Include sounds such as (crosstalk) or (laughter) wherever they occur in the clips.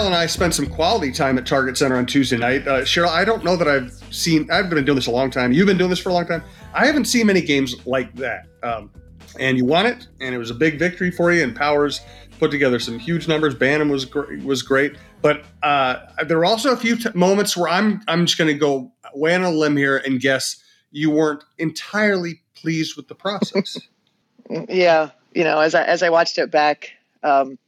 Cheryl and I spent some quality time at Target Center on Tuesday night. Uh, Cheryl, I don't know that I've seen. I've been doing this a long time. You've been doing this for a long time. I haven't seen many games like that. Um, and you won it, and it was a big victory for you. And Powers put together some huge numbers. Banham was gr- was great, but uh, there were also a few t- moments where I'm I'm just going to go way on a limb here and guess you weren't entirely pleased with the process. (laughs) yeah, you know, as I as I watched it back, um,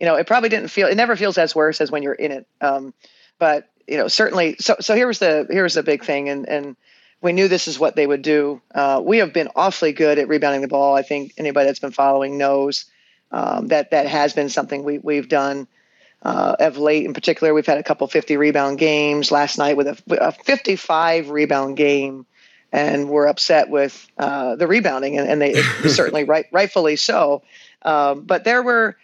you know, it probably didn't feel. It never feels as worse as when you're in it. Um, but you know, certainly. So so here was the here was the big thing, and and we knew this is what they would do. Uh, we have been awfully good at rebounding the ball. I think anybody that's been following knows um, that that has been something we we've done. Uh, of late, in particular, we've had a couple 50 rebound games. Last night with a, a 55 rebound game and we're upset with uh, the rebounding, and, and they certainly (laughs) right, rightfully so. Um, but there were,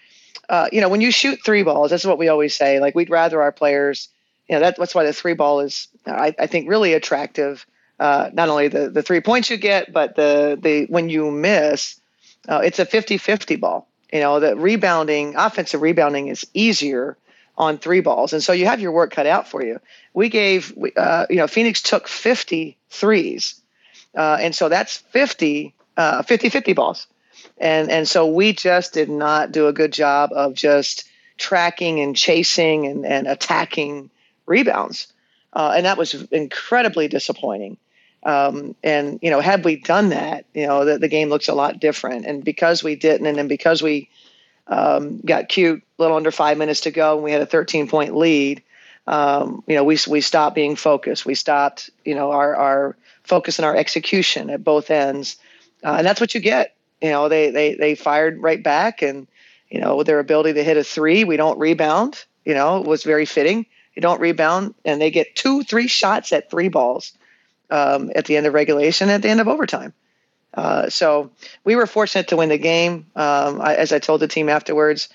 uh, you know, when you shoot three balls, that's what we always say. Like we'd rather our players, you know, that, that's why the three ball is, I, I think, really attractive. Uh, not only the the three points you get, but the the when you miss, uh, it's a 50-50 ball. You know, the rebounding, offensive rebounding is easier on three balls. And so you have your work cut out for you. We gave, uh, you know, Phoenix took 50 threes. Uh, and so that's 50, uh, 50, 50 balls. And, and so we just did not do a good job of just tracking and chasing and, and attacking rebounds. Uh, and that was incredibly disappointing. Um, and, you know, had we done that, you know, the, the game looks a lot different. And because we didn't, and then because we, um, got cute, a little under five minutes to go, and we had a 13 point lead. Um, you know, we we stopped being focused. We stopped, you know, our our focus and our execution at both ends, uh, and that's what you get. You know, they they they fired right back, and you know their ability to hit a three. We don't rebound. You know, was very fitting. You don't rebound, and they get two, three shots at three balls um, at the end of regulation, at the end of overtime. Uh, so we were fortunate to win the game. Um, I, as I told the team afterwards,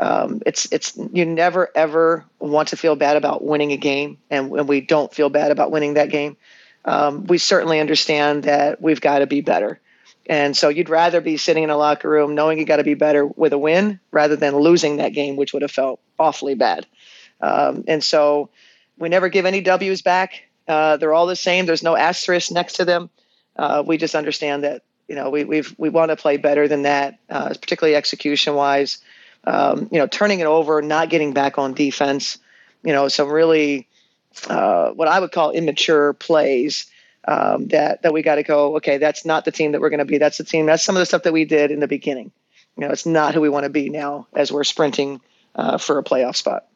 um, it's it's you never ever want to feel bad about winning a game, and, and we don't feel bad about winning that game. Um, we certainly understand that we've got to be better, and so you'd rather be sitting in a locker room knowing you got to be better with a win rather than losing that game, which would have felt awfully bad. Um, and so we never give any W's back. Uh, they're all the same. There's no asterisk next to them. Uh, we just understand that you know we we've, we want to play better than that, uh, particularly execution wise. Um, you know, turning it over, not getting back on defense. You know, some really uh, what I would call immature plays. Um, that that we got to go. Okay, that's not the team that we're going to be. That's the team. That's some of the stuff that we did in the beginning. You know, it's not who we want to be now as we're sprinting uh, for a playoff spot.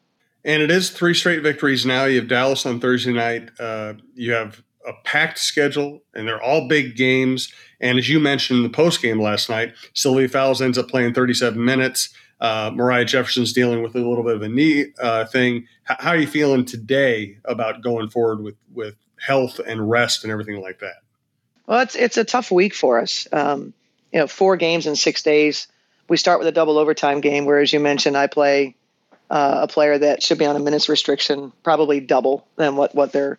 And it is three straight victories now. You have Dallas on Thursday night. Uh, you have a packed schedule, and they're all big games. And as you mentioned in the post game last night, Sylvia Fowles ends up playing 37 minutes. Uh, Moriah Jefferson's dealing with a little bit of a knee uh, thing. H- how are you feeling today about going forward with with health and rest and everything like that? Well, it's it's a tough week for us. Um, you know, four games in six days. We start with a double overtime game, where, as you mentioned, I play uh, a player that should be on a minutes restriction, probably double than what what they're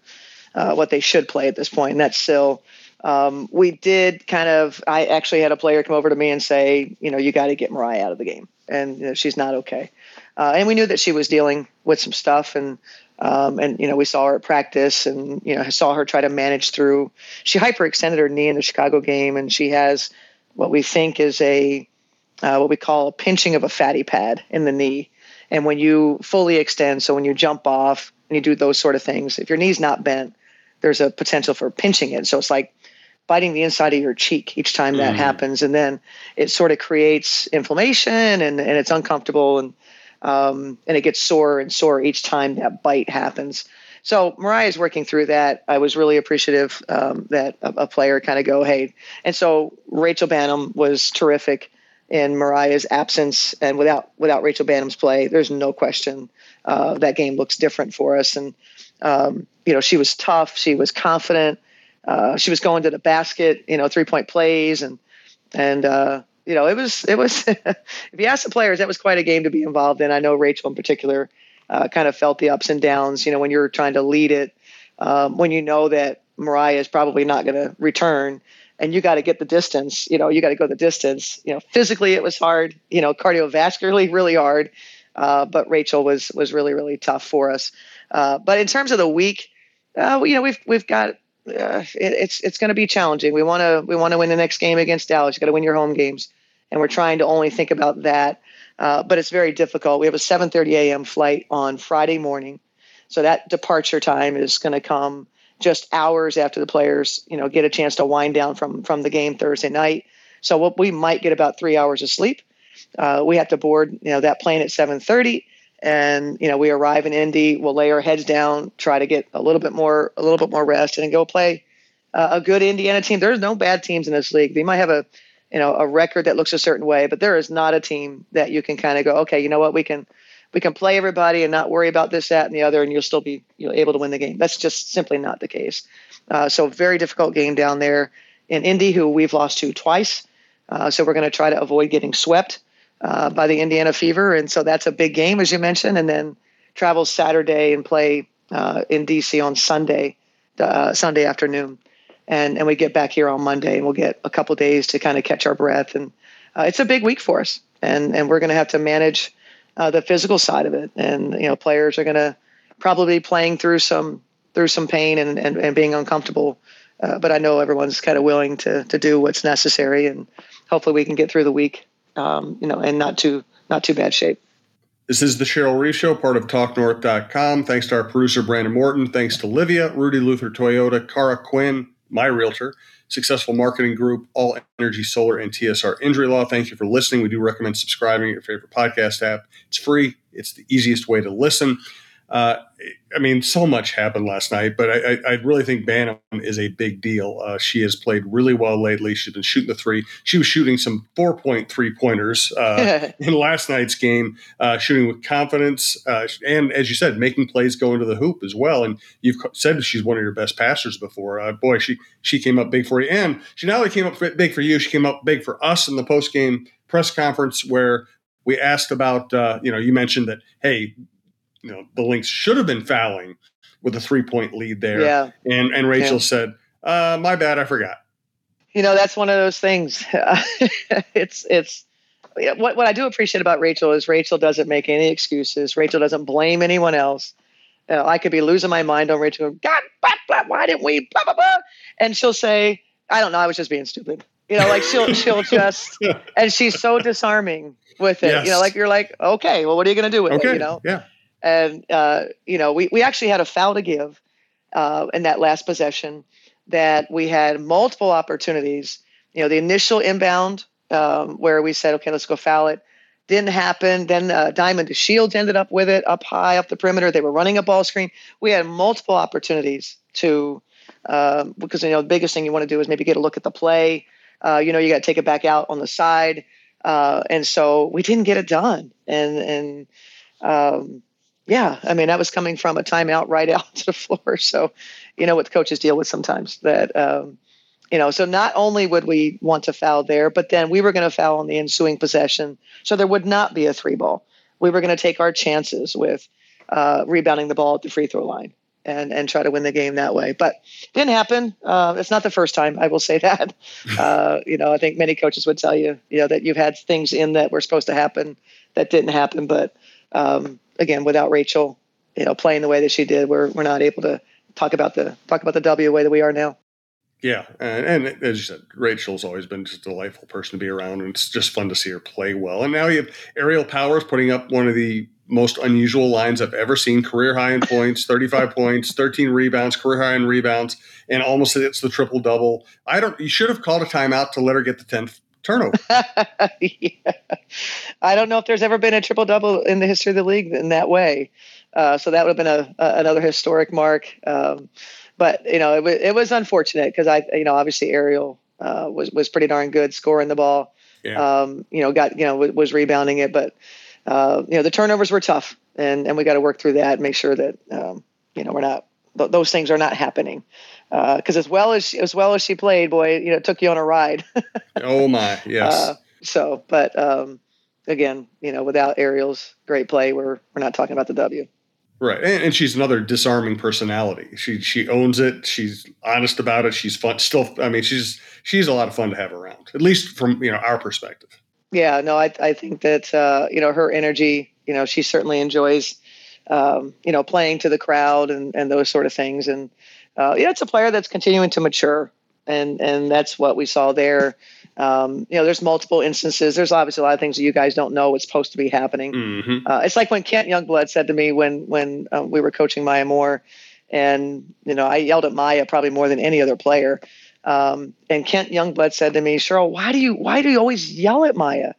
uh, what they should play at this point, and that's still. Um, we did kind of. I actually had a player come over to me and say, you know, you got to get Moriah out of the game, and you know, she's not okay. Uh, and we knew that she was dealing with some stuff, and um, and you know, we saw her at practice, and you know, saw her try to manage through. She hyperextended her knee in the Chicago game, and she has what we think is a uh, what we call a pinching of a fatty pad in the knee. And when you fully extend, so when you jump off and you do those sort of things, if your knee's not bent, there's a potential for pinching it. So it's like biting the inside of your cheek each time that mm. happens, and then it sort of creates inflammation and, and it's uncomfortable and um, and it gets sore and sore each time that bite happens. So Moriah is working through that. I was really appreciative um, that a, a player kind of go, hey. And so Rachel Banham was terrific in Moriah's absence, and without without Rachel Banham's play, there's no question uh, that game looks different for us. And um, you know, she was tough. She was confident. Uh, she was going to the basket. You know, three point plays and and uh, you know, it was it was. (laughs) if you ask the players, that was quite a game to be involved in. I know Rachel in particular uh, kind of felt the ups and downs. You know, when you're trying to lead it, um, when you know that Moriah is probably not going to return, and you got to get the distance. You know, you got to go the distance. You know, physically it was hard. You know, cardiovascularly really hard. Uh, but Rachel was was really really tough for us. Uh, but in terms of the week, uh, you know we've we've got uh, it, it's it's going to be challenging. We want to we want to win the next game against Dallas. You got to win your home games, and we're trying to only think about that. Uh, but it's very difficult. We have a 7:30 a.m. flight on Friday morning, so that departure time is going to come just hours after the players, you know, get a chance to wind down from from the game Thursday night. So we'll, we might get about three hours of sleep. Uh, we have to board, you know, that plane at 7:30, and you know we arrive in Indy. We'll lay our heads down, try to get a little bit more, a little bit more rest, and go play uh, a good Indiana team. There's no bad teams in this league. They might have a, you know, a record that looks a certain way, but there is not a team that you can kind of go, okay, you know what, we can we can play everybody and not worry about this, that, and the other, and you'll still be you know, able to win the game. That's just simply not the case. Uh, so very difficult game down there in Indy, who we've lost to twice. Uh, so we're going to try to avoid getting swept uh, by the Indiana Fever, and so that's a big game, as you mentioned. And then travel Saturday and play uh, in DC on Sunday, uh, Sunday afternoon, and and we get back here on Monday, and we'll get a couple days to kind of catch our breath. And uh, it's a big week for us, and and we're going to have to manage uh, the physical side of it, and you know players are going to probably be playing through some through some pain and and, and being uncomfortable. Uh, but I know everyone's kind of willing to to do what's necessary, and hopefully we can get through the week, um, you know, in not too not too bad shape. This is the Cheryl Reeve Show, part of TalkNorth.com. Thanks to our producer Brandon Morton. Thanks to Livea, Rudy Luther Toyota, Cara Quinn, my realtor, Successful Marketing Group, All Energy Solar, and TSR Injury Law. Thank you for listening. We do recommend subscribing at your favorite podcast app. It's free. It's the easiest way to listen. Uh, I mean, so much happened last night, but I, I, really think Banham is a big deal. Uh, she has played really well lately. She's been shooting the three. She was shooting some four point three pointers uh, (laughs) in last night's game, uh, shooting with confidence, uh, and as you said, making plays going to the hoop as well. And you've said she's one of your best passers before. Uh, boy, she she came up big for you, and she not only came up big for you, she came up big for us in the post game press conference where we asked about you know you mentioned that hey you know the Lynx should have been fouling with a three point lead there. Yeah. And and Rachel yeah. said, uh, "My bad, I forgot." You know, that's one of those things. (laughs) it's it's what what I do appreciate about Rachel is Rachel doesn't make any excuses. Rachel doesn't blame anyone else. You know, I could be losing my mind on Rachel. God, blah, blah, why didn't we? Blah, blah, blah. And she'll say, "I don't know. I was just being stupid." You know, like she'll she'll just, (laughs) and she's so disarming with it. Yes. You know, like you're like, okay, well, what are you going to do with okay. it? You know, yeah and uh, you know we, we actually had a foul to give uh, in that last possession that we had multiple opportunities. You know the initial inbound um, where we said okay let's go foul it. Didn't happen. Then uh, Diamond DeShields ended up with it up high up the perimeter. They were running a ball screen. We had multiple opportunities to um, because you know the biggest thing you want to do is maybe get a look at the play. Uh, you know you got to take it back out on the side. Uh, and so we didn't get it done. And and um, yeah, I mean, that was coming from a timeout right (laughs) out to the floor. So, you know what the coaches deal with sometimes that, um, you know, so not only would we want to foul there, but then we were going to foul on the ensuing possession. So there would not be a three ball. We were going to take our chances with uh, rebounding the ball at the free throw line and, and try to win the game that way. But didn't happen. Uh, it's not the first time, I will say (laughs) that. (laughs) Uh, you know, I think many coaches would tell you, you know, that you've had things in that were supposed to happen that didn't happen. But, um, again, without Rachel, you know, playing the way that she did, we're we're not able to talk about the talk about the W way that we are now. Yeah, and, and, as you said, Rachel's always been just a delightful person to be around, and it's just fun to see her play well. And now you have Ariel Powers putting up one of the most unusual lines I've ever seen: career high in points, thirty-five (laughs) points, thirteen rebounds, career high in rebounds, and almost hits the triple double. I don't. You should have called a timeout to let her get the tenth turnover. (laughs) yeah. I don't know if there's ever been a triple double in the history of the league in that way. Uh, so that would have been a, a another historic mark. Um, but you know, it was it was unfortunate because I, you know, obviously Ariel uh, was was pretty darn good scoring the ball. Yeah. Um, you know, got you know was, was rebounding it, but uh, you know the turnovers were tough, and and we got to work through that, and make sure that um, you know we're not th- those things are not happening because uh, as well as she, as well as she played, boy, you know, it took you on a ride. (laughs) oh my, yes. Uh, so, but um, again, you know, without Ariel's great play, we're we're not talking about the W. Right, and, and, she's another disarming personality. She she owns it. She's honest about it. She's fun. Still, I mean, she's she's a lot of fun to have around. At least from you know our perspective. Yeah, no, I I think that uh, you know her energy You know, she certainly enjoys, um, you know, playing to the crowd and, and those sort of things. And uh, yeah, it's a player that's continuing to mature, and and that's what we saw there. Um, you know, there's multiple instances. There's obviously a lot of things that you guys don't know what's supposed to be happening. Mm-hmm. Uh, it's like when Kent Youngblood said to me when when uh, we were coaching Maya Moore, and you know, I yelled at Maya probably more than any other player. Um, and Kent Youngblood said to me, Cheryl, why do you why do you always yell at Maya?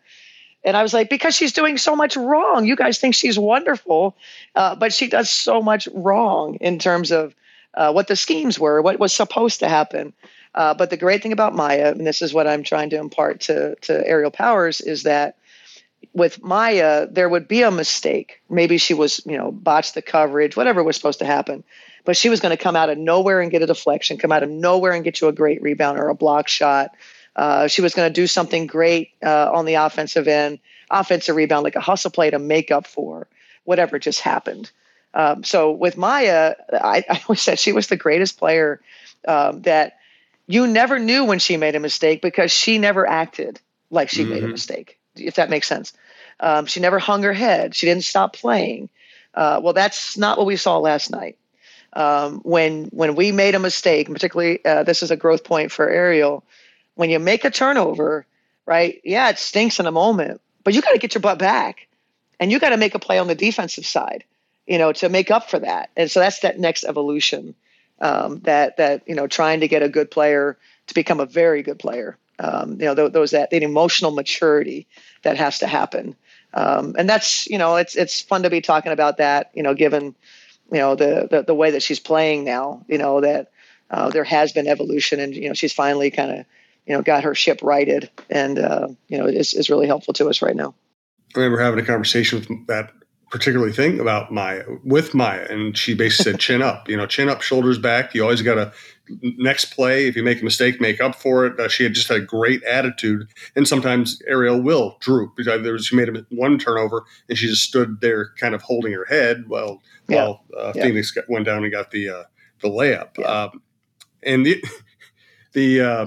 And I was like, because she's doing so much wrong. You guys think she's wonderful, uh, but she does so much wrong in terms of uh, what the schemes were, what was supposed to happen. Uh, but the great thing about Maya, and this is what I'm trying to impart to, to Ariel Powers, is that with Maya, there would be a mistake. Maybe she was, you know, botched the coverage, whatever was supposed to happen. But she was going to come out of nowhere and get a deflection, come out of nowhere and get you a great rebound or a block shot. Uh, she was going to do something great uh, on the offensive end, offensive rebound, like a hustle play to make up for whatever just happened. Um, so with Maya, I, I, always said she was the greatest player um, that you never knew when she made a mistake because she never acted like she mm-hmm. made a mm-hmm. mistake, if that makes sense. Um, she never hung her head. She didn't stop playing. Uh, well, that's not what we saw last night. Um, when when we made a mistake, particularly uh, this is a growth point for Ariel. When you make a turnover, right? Yeah, it stinks in a moment, but you got to get your butt back, and you got to make a play on the defensive side, you know, to make up for that. And so that's that next evolution um, that that you know trying to get a good player to become a very good player. Um, you know, th- those that, that emotional maturity that has to happen, um, and that's you know it's it's fun to be talking about that. You know, given you know the the, the way that she's playing now, you know that uh, there has been evolution, and you know she's finally kind of you know got her ship righted, and uh, you know is is really helpful to us right now. I remember having a conversation with that particularly think about Maya with Maya, and she basically said, "Chin up, you know, chin up, shoulders back. You always got to next play. If you make a mistake, make up for it." Uh, she had just had a great attitude, and sometimes Ariel will droop because there was, she made a, one turnover, and she just stood there, kind of holding her head while yeah. while uh, yeah. Phoenix got, went down and got the uh, the layup. Yeah. Um, and the (laughs) the uh,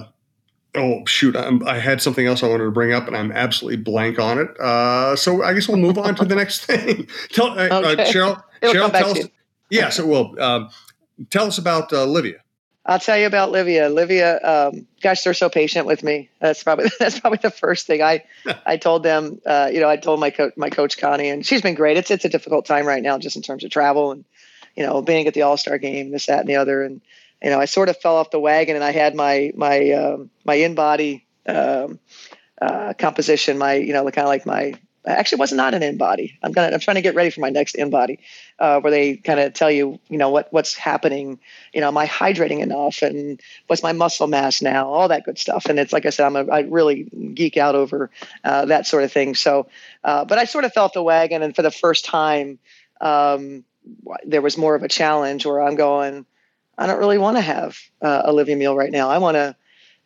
Oh shoot! I'm, i had something else I wanted to bring up, and I'm absolutely blank on it. Uh, so I guess we'll move on to the next (laughs) thing. tell uh, uh okay. uh, Cheryl. It'll Cheryl, tell us. Yes, yeah, so well, um, tell us about uh, Livea. I'll tell you about Livea. Livea, um, gosh, they're so patient with me. That's probably (laughs) that's probably the first thing I (laughs) I told them. Uh, you know, I told my coach my coach Connie, and she's been great. It's it's a difficult time right now, just in terms of travel and you know being at the All Star game, this, that, and the other, and you know, I sort of fell off the wagon, and I had my my um, my InBody um, uh, composition, my you know, kind of like my actually wasn't not an InBody. I'm gonna I'm trying to get ready for my next InBody, uh, where they kind of tell you you know what what's happening. You know, am I hydrating enough, and what's my muscle mass now, all that good stuff. And it's like I said, I'm a, I really geek out over uh, that sort of thing. So, uh, but I sort of fell off the wagon, and for the first time, um, there was more of a challenge where I'm going I don't really want to have uh, a Livea meal right now. I want to,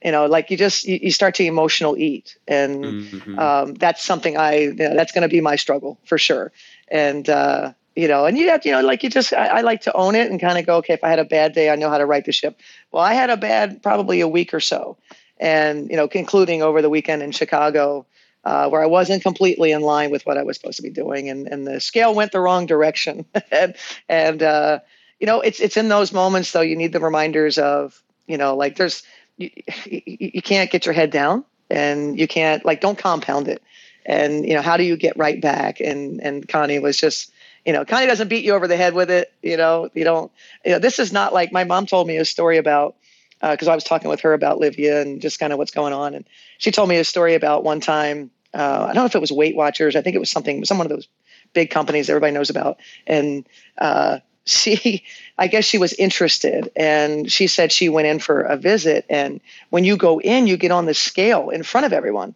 you know, like you just you, you start to emotional eat, and mm-hmm. um, that's something I you know, that's going to be my struggle for sure. And uh, you know, and you have you know, like you just I, I like to own it and kind of go, okay, if I had a bad day, I know how to right the ship. Well, I had a bad probably a week or so, and you know, concluding over the weekend in Chicago. Uh, where I wasn't completely in line with what I was supposed to be doing, and, and the scale went the wrong direction, (laughs) and and uh, you know, it's it's in those moments though you need the reminders of, you know, like there's you, you can't get your head down and you can't like don't compound it. And you know, how do you get right back? And and Connie was just you know, Connie doesn't beat you over the head with it. You know, you don't. You know, this is not like my mom told me a story about because uh, I was talking with her about Livea and just kind of what's going on, and she told me a story about one time. Uh, I don't know if it was Weight Watchers. I think it was something, some one of those big companies everybody knows about, and uh, she i guess she was interested and she said she went in for a visit and when you go in you get on the scale in front of everyone.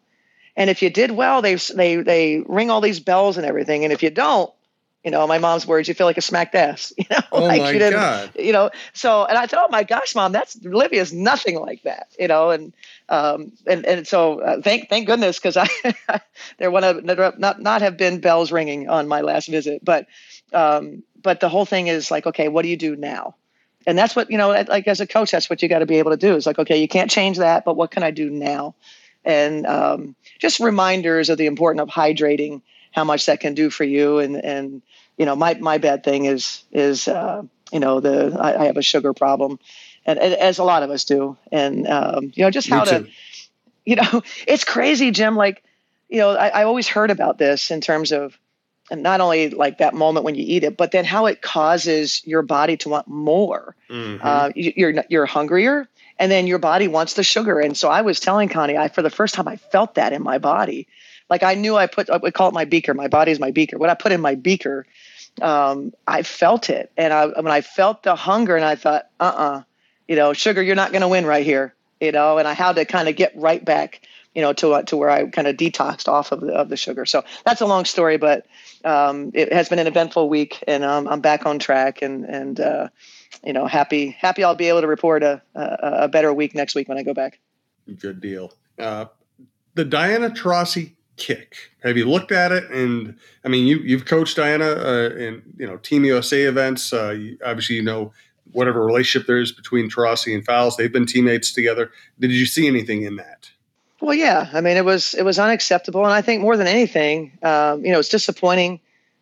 And if you did well they they they ring all these bells and everything and if you don't you know my mom's words you feel like a smacked ass (laughs) you know? Oh like my God. you know? So and i thought oh my gosh mom that's Livea's nothing like that you know? And um and and so uh, thank thank goodness because i (laughs) there would not not have been bells ringing on my last visit but um but the whole thing is like, okay, what do you do now? And that's what, you know, like as a coach, that's what you got to be able to do is like, okay, you can't change that, but what can I do now? And um, just reminders of the importance of hydrating how much that can do for you. And and you know, my my bad thing is is uh, you know the I, I, have a sugar problem, and, and, as a lot of us do. And um, you know, just how to, you know, (laughs) it's crazy, Jim. Like, you know, I, I always heard about this in terms of and not only like that moment when you eat it, but then how it causes your body to want more. Mm-hmm. Uh, you, are you're hungrier, and then your body wants the sugar. And so I was telling Connie, I for the first time I felt that in my body. Like I knew I put I would call it my beaker. My body's my beaker. What I put in my beaker, um, I felt it, and I when I felt the hunger, and I thought, uh, uh-uh, uh you know, sugar, you're not going to win right here, you know. And I had to kind of get right back you know, to uh, to where I kind of detoxed off of the, of the sugar. So that's a long story, but um, it has been an eventful week, and um, I'm back on track, and and uh, you know, happy happy I'll be able to report a, a, a better week next week when I go back. Good deal. Uh, the Diana Taurasi kick. Have you looked at it? And I mean, you you've coached Diana uh, in you know Team USA events. Uh, you, obviously, you know whatever relationship there is between Taurasi and Fowles. They've been teammates together. Did you see anything in that? Well, yeah. I mean, it was it was unacceptable, and I think more than anything, um, you know, it's disappointing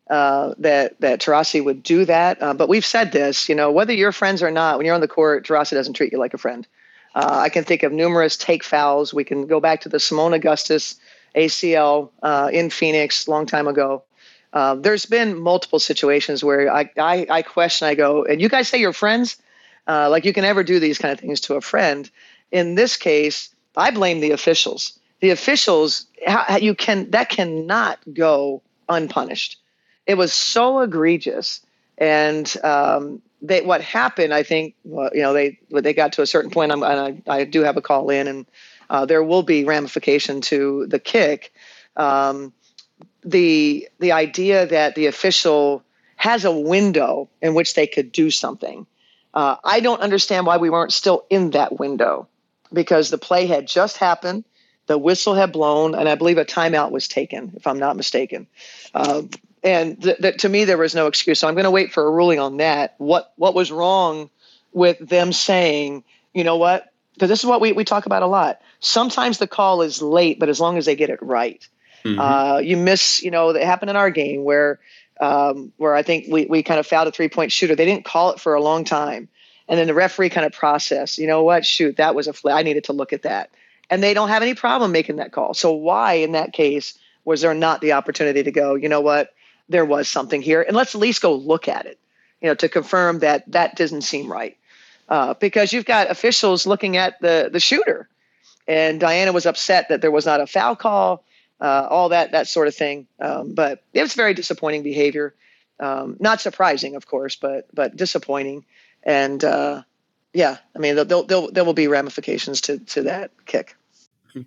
uh, that that Taurasi would do that. Uh, but we've said this, you know, whether you're friends or not, when you're on the court, Taurasi doesn't treat you like a friend. Uh, I can think of numerous take fouls. We can go back to the Seimone Augustus ACL uh, in Phoenix long time ago. Uh, there's been multiple situations where I, I, I question. I go, and you guys say you're friends, uh, like you can ever do these kind of things to a friend. In this case I blame the officials. The officials, how, you can that cannot go unpunished. It was so egregious, and um, they what happened. I think well, you know they they got to a certain point. And I, I do have a call in, and uh, there will be ramification to the kick. Um, the the idea that the official has a window in which they could do something. Uh, I don't understand why we weren't still in that window because the play had just happened, the whistle had blown, and I believe a timeout was taken, if I'm not mistaken. Uh, and th- th- to me, there was no excuse. So I'm going to wait for a ruling on that. What what was wrong with them saying, you know what? Because this is what we, we talk about a lot. Sometimes the call is late, but as long as they get it right. Mm-hmm. Uh, you miss, you know, that happened in our game where um, where I think we, we kind of fouled a three point shooter. They didn't call it for a long time. And then the referee kind of process, you know what? Shoot, that was a fl- I needed to look at that. And they don't have any problem making that call. So why in that case was there not the opportunity to go, you know what? There was something here. And let's at least go look at it, you know, to confirm that that doesn't seem right. Uh, because you've got officials looking at the the shooter. And Diana was upset that there was not a foul call, uh, all that that sort of thing. Um, but it was very disappointing behavior. Um, not surprising, of course, but but disappointing and uh, yeah, I mean, there there will be ramifications to to that kick.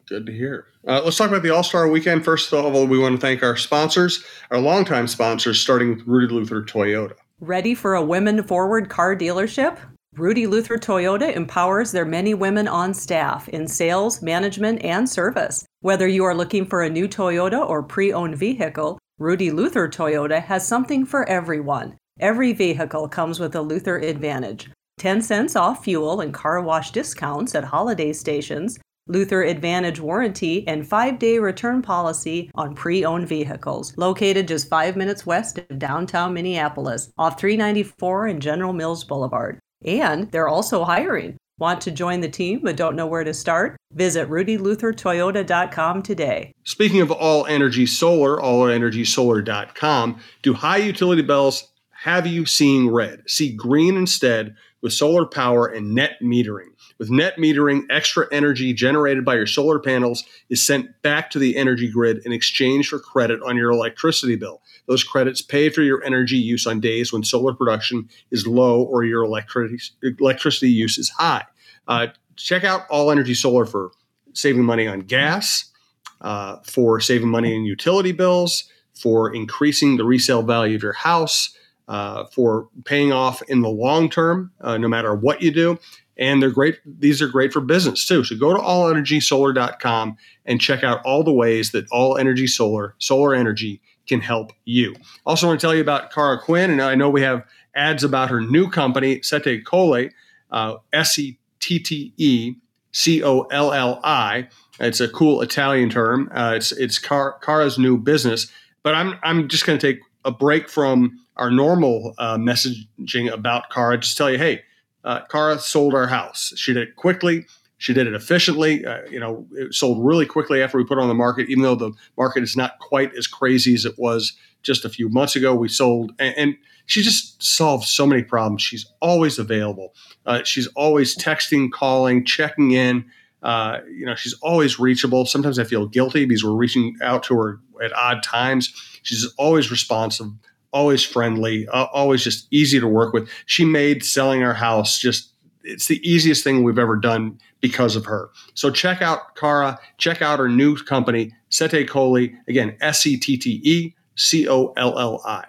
Good to hear. Uh, let's talk about the All Star Weekend. First of all, we want to thank our sponsors, our longtime sponsors, starting with Rudy Luther Toyota. Ready for a women forward car dealership? Rudy Luther Toyota empowers their many women on staff in sales, management, and service. Whether you are looking for a new Toyota or pre owned vehicle, Rudy Luther Toyota has something for everyone. Every vehicle comes with a Luther Advantage 10 cents off fuel and car wash discounts at holiday stations, Luther Advantage warranty, and five day return policy on pre owned vehicles. Located just five minutes west of downtown Minneapolis, off 394 and General Mills Boulevard. And they're also hiring. Want to join the team but don't know where to start? Visit rudyluthertoyota.com today. Speaking of All Energy Solar, allenergysolar.com, do high utility bills have you seeing red? See green instead with solar power and net metering. With net metering, extra energy generated by your solar panels is sent back to the energy grid in exchange for credit on your electricity bill. Those credits pay for your energy use on days when solar production is low or your electricity, electricity use is high. Uh, check out All Energy Solar for saving money on gas, uh, for saving money in utility bills, for increasing the resale value of your house uh, for paying off in the long term, uh, no matter what you do. And they're great. These are great for business too. So go to allenergysolar.com and check out all the ways that All Energy Solar, solar energy, can help you. Also, want to tell you about Cara Quinn, and I know we have ads about her new company, Sette Colli, uh, S E T T E C O L L I. It's a cool Italian term. Uh, it's it's Car- Cara's new business but I'm I'm just going to take a break from our normal uh, messaging about Cara. Just tell you, hey, uh, Cara sold our house. She did it quickly. She did it efficiently. Uh, you know, it sold really quickly after we put it on the market, even though the market is not quite as crazy as it was just a few months ago. We sold, and, and she just solves so many problems. She's always available. Uh, she's always texting, calling, checking in. Uh, you know, she's always reachable. Sometimes I feel guilty because we're reaching out to her at odd times. She's always responsive, always friendly, uh, always just easy to work with. She made selling our house just it's the easiest thing we've ever done because of her. So check out Cara, check out her new company, Sette Colli. Again, S E T T E C O L L I.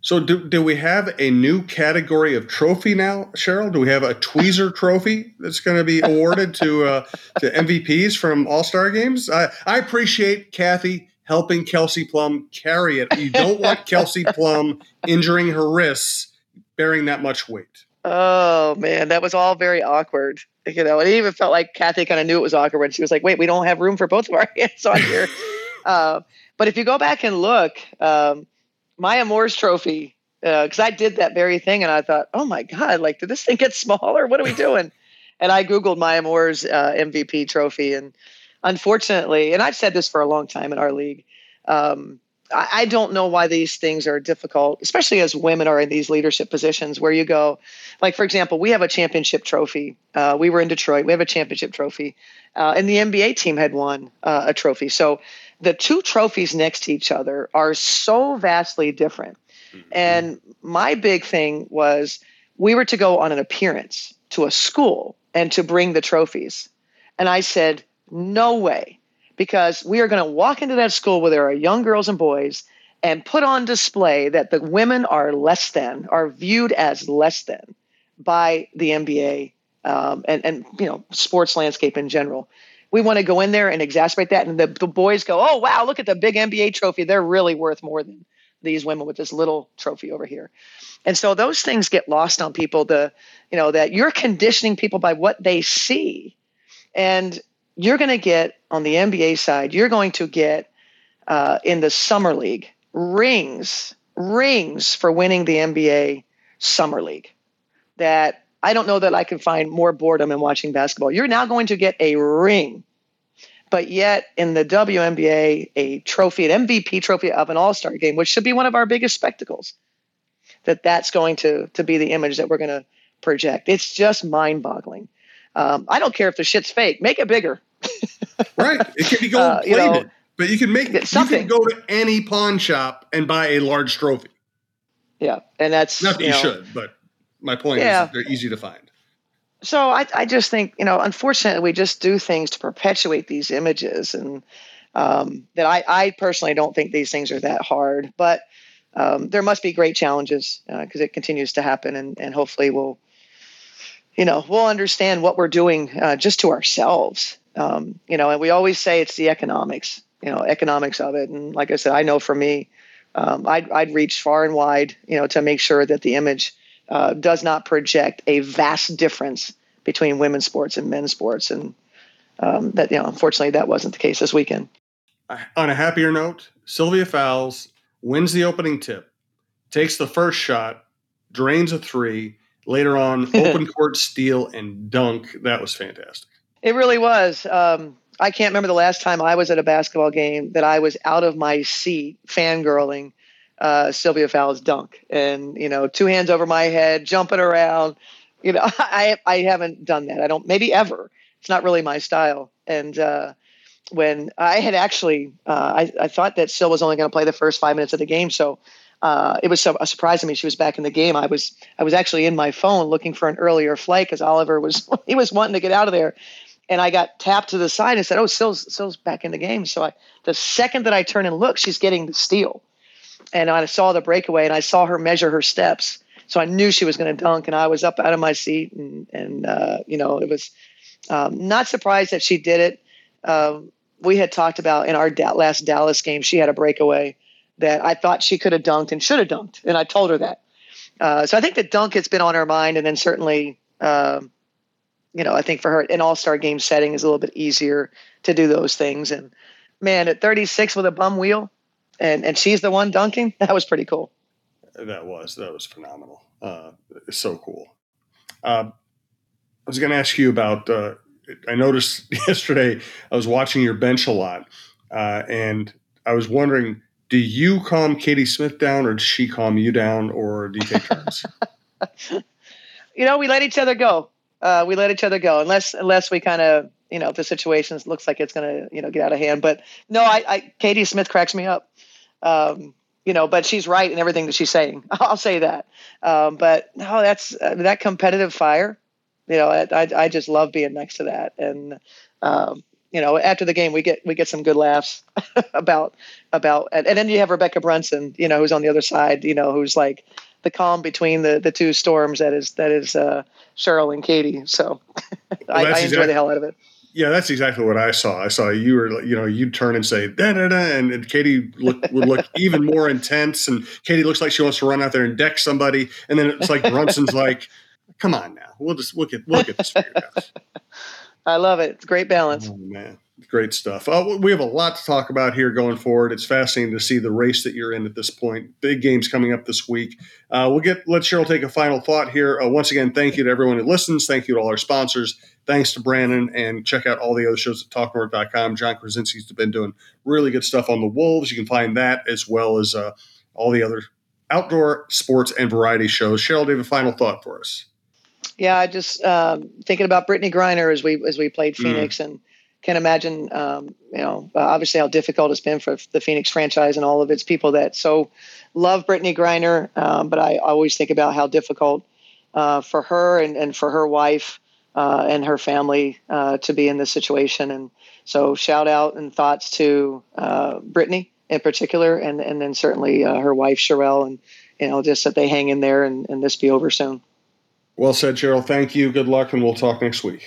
So do, do we have a new category of trophy now, Cheryl? Do we have a tweezer trophy that's going to be awarded to uh, to MVPs from All Star games? I, I appreciate Kathy helping Kelsey Plum carry it. You don't want (laughs) Kelsey Plum injuring her wrists bearing that much weight. Oh man, that was all very awkward. You know, it even felt like Kathy kind of knew it was awkward when she was like, "Wait, we don't have room for both of our (laughs) hands on here." uh, (laughs) but if you go back and look, um, Maya Moore's trophy, because uh, I did that very thing, and I thought, oh my god, like did this thing get smaller? What are we doing? and I googled Maya Moore's uh, MVP trophy, and unfortunately, and I've said this for a long time in our league. Um, I, I don't know why these things are difficult, especially as women are in these leadership positions where you go, like, for example, we have a championship trophy. Uh, we were in Detroit. We have a championship trophy. Uh, and the NBA team had won uh, a trophy. So the two trophies next to each other are so vastly different. Mm-hmm. And my big thing was we were to go on an appearance to a school and to bring the trophies. And I said, no way, because we are going to walk into that school where there are young girls and boys and put on display that the women are less than, are viewed as less than by the NBA um, and, and, you know, sports landscape in general we want to go in there and exacerbate that. And the, the boys go, oh, wow, look at the big NBA trophy. They're really worth more than these women with this little trophy over here. And so those things get lost on people. The, you know, that you're conditioning people by what they see. And you're going to get on the NBA side, you're going to get uh, in the summer league rings, rings for winning the NBA summer league. That I don't know that I can find more boredom in watching basketball. You're now going to get a ring, but yet in the WNBA, a trophy, an MVP trophy of an All Star game, which should be one of our biggest spectacles. That that's going to to be the image that we're going to project. It's just mind boggling. Um, I don't care if the shit's fake. Make it bigger. (laughs) right. It can be gold uh, plated, know, but you can make it. Something. You can go to any pawn shop and buy a large trophy. Yeah, and that's not that you, you know, should, but my point yeah. is they're easy to find. So I, I just think, you know, unfortunately, we just do things to perpetuate these images, and um, that I, I personally don't think these things are that hard. But um, there must be great challenges because uh, it continues to happen, and, and hopefully we'll, you know, we'll understand what we're doing uh, just to ourselves. Um, you know, and we always say it's the economics, you know, economics of it. And like I said, I know for me, um, I'd, I'd reach far and wide, you know, to make sure that the image uh, does not project a vast difference between women's sports and men's sports, and um, that you know, unfortunately, that wasn't the case this weekend. On a happier note, Sylvia Fowles wins the opening tip, takes the first shot, drains a three. Later on, (laughs) open court steal and dunk. That was fantastic. It really was. Um, I can't remember the last time I was at a basketball game that I was out of my seat fangirling uh, Sylvia Fowles dunk, and you know, two hands over my head, jumping around. You know, (laughs) I I haven't done that. I don't maybe ever. It's not really my style. And uh, when I had actually, uh, I, I thought that Syl was only going to play the first five minutes of the game, so uh, it was so, a surprise to me she was back in the game. I was I was actually in my phone looking for an earlier flight because Oliver was (laughs) he was wanting to get out of there, and I got tapped to the side and said, "Oh, Syl's Syl's back in the game." So I the second that I turn and look, she's getting the steal, and I saw the breakaway and I saw her measure her steps. So I knew she was going to dunk, and I was up out of my seat, and and uh, you know it was um, not surprised that she did it. Uh, we had talked about in our da- last Dallas game, she had a breakaway that I thought she could have dunked and should have dunked, and I told her that. Uh, so I think the dunk has been on her mind, and then certainly, um, you know, I think for her an All Star game setting is a little bit easier to do those things. And man, at 36 with a bum wheel, and and she's the one dunking. (laughs) That was pretty cool. That was that was phenomenal. Uh, so cool. Uh, I was going to ask you about. Uh, I noticed (laughs) yesterday I was watching your bench a lot, uh, and I was wondering, do you calm Katie Smith down, or does she calm you down, or do you take turns? (laughs) (laughs) you know, we let each other go. Uh, we let each other go, unless unless we kind of you know if the situation looks like it's going to you know get out of hand. But no, I, I Katie Smith cracks me up. Um, you know, but she's right in everything that she's saying. (laughs) I'll say that. Um, but no, that's uh, that competitive fire. You know, I, I, I just love being next to that. And um, you know, after the game, we get we get some good laughs about about, and, and then you have Rebekkah Brunson, you know, who's on the other side, you know, who's like the calm between the the two storms that is that is uh, Cheryl and Katie. So (laughs) well, I, I, enjoy exactly, the hell out of it. Yeah, that's exactly what I saw. I saw you were, you know, you'd turn and say da da da, and, and Katie look, would look (laughs) even more intense, and Katie looks like she wants to run out there and deck somebody, and then it's like Brunson's like, "Come on now, we'll just we'll get we'll get this figured out." (laughs) I love it. It's great balance. Oh man, great stuff. Uh, we have a lot to talk about here going forward. It's fascinating to see the race that you're in at this point. Big games coming up this week. Uh, we'll get let Cheryl take a final thought here. Uh, once again, thank you to everyone who listens. Thank you to all our sponsors. Thanks to Brandon, and check out all the other shows at TalkNorth.com. Jon Krawczynski's been doing really good stuff on the Wolves. You can find that as well as uh, all the other outdoor sports and variety shows. Cheryl, do you have a final thought for us? Yeah, I just um, thinking about Brittney Griner as we as we played mm. Phoenix mm. and can imagine, um, you know, uh, obviously how difficult it's been for the Phoenix franchise and all of its people that so love Brittney Griner. Um, but I always think about how difficult uh, for her and, and for her wife uh, and her family uh, to be in this situation. And so, shout out and thoughts to uh, Brittney in particular, and and then certainly uh, her wife Cherelle, and you know, just that they hang in there and, and this be over soon. Well said, Cheryl. Thank you. Good luck, and we'll talk next week.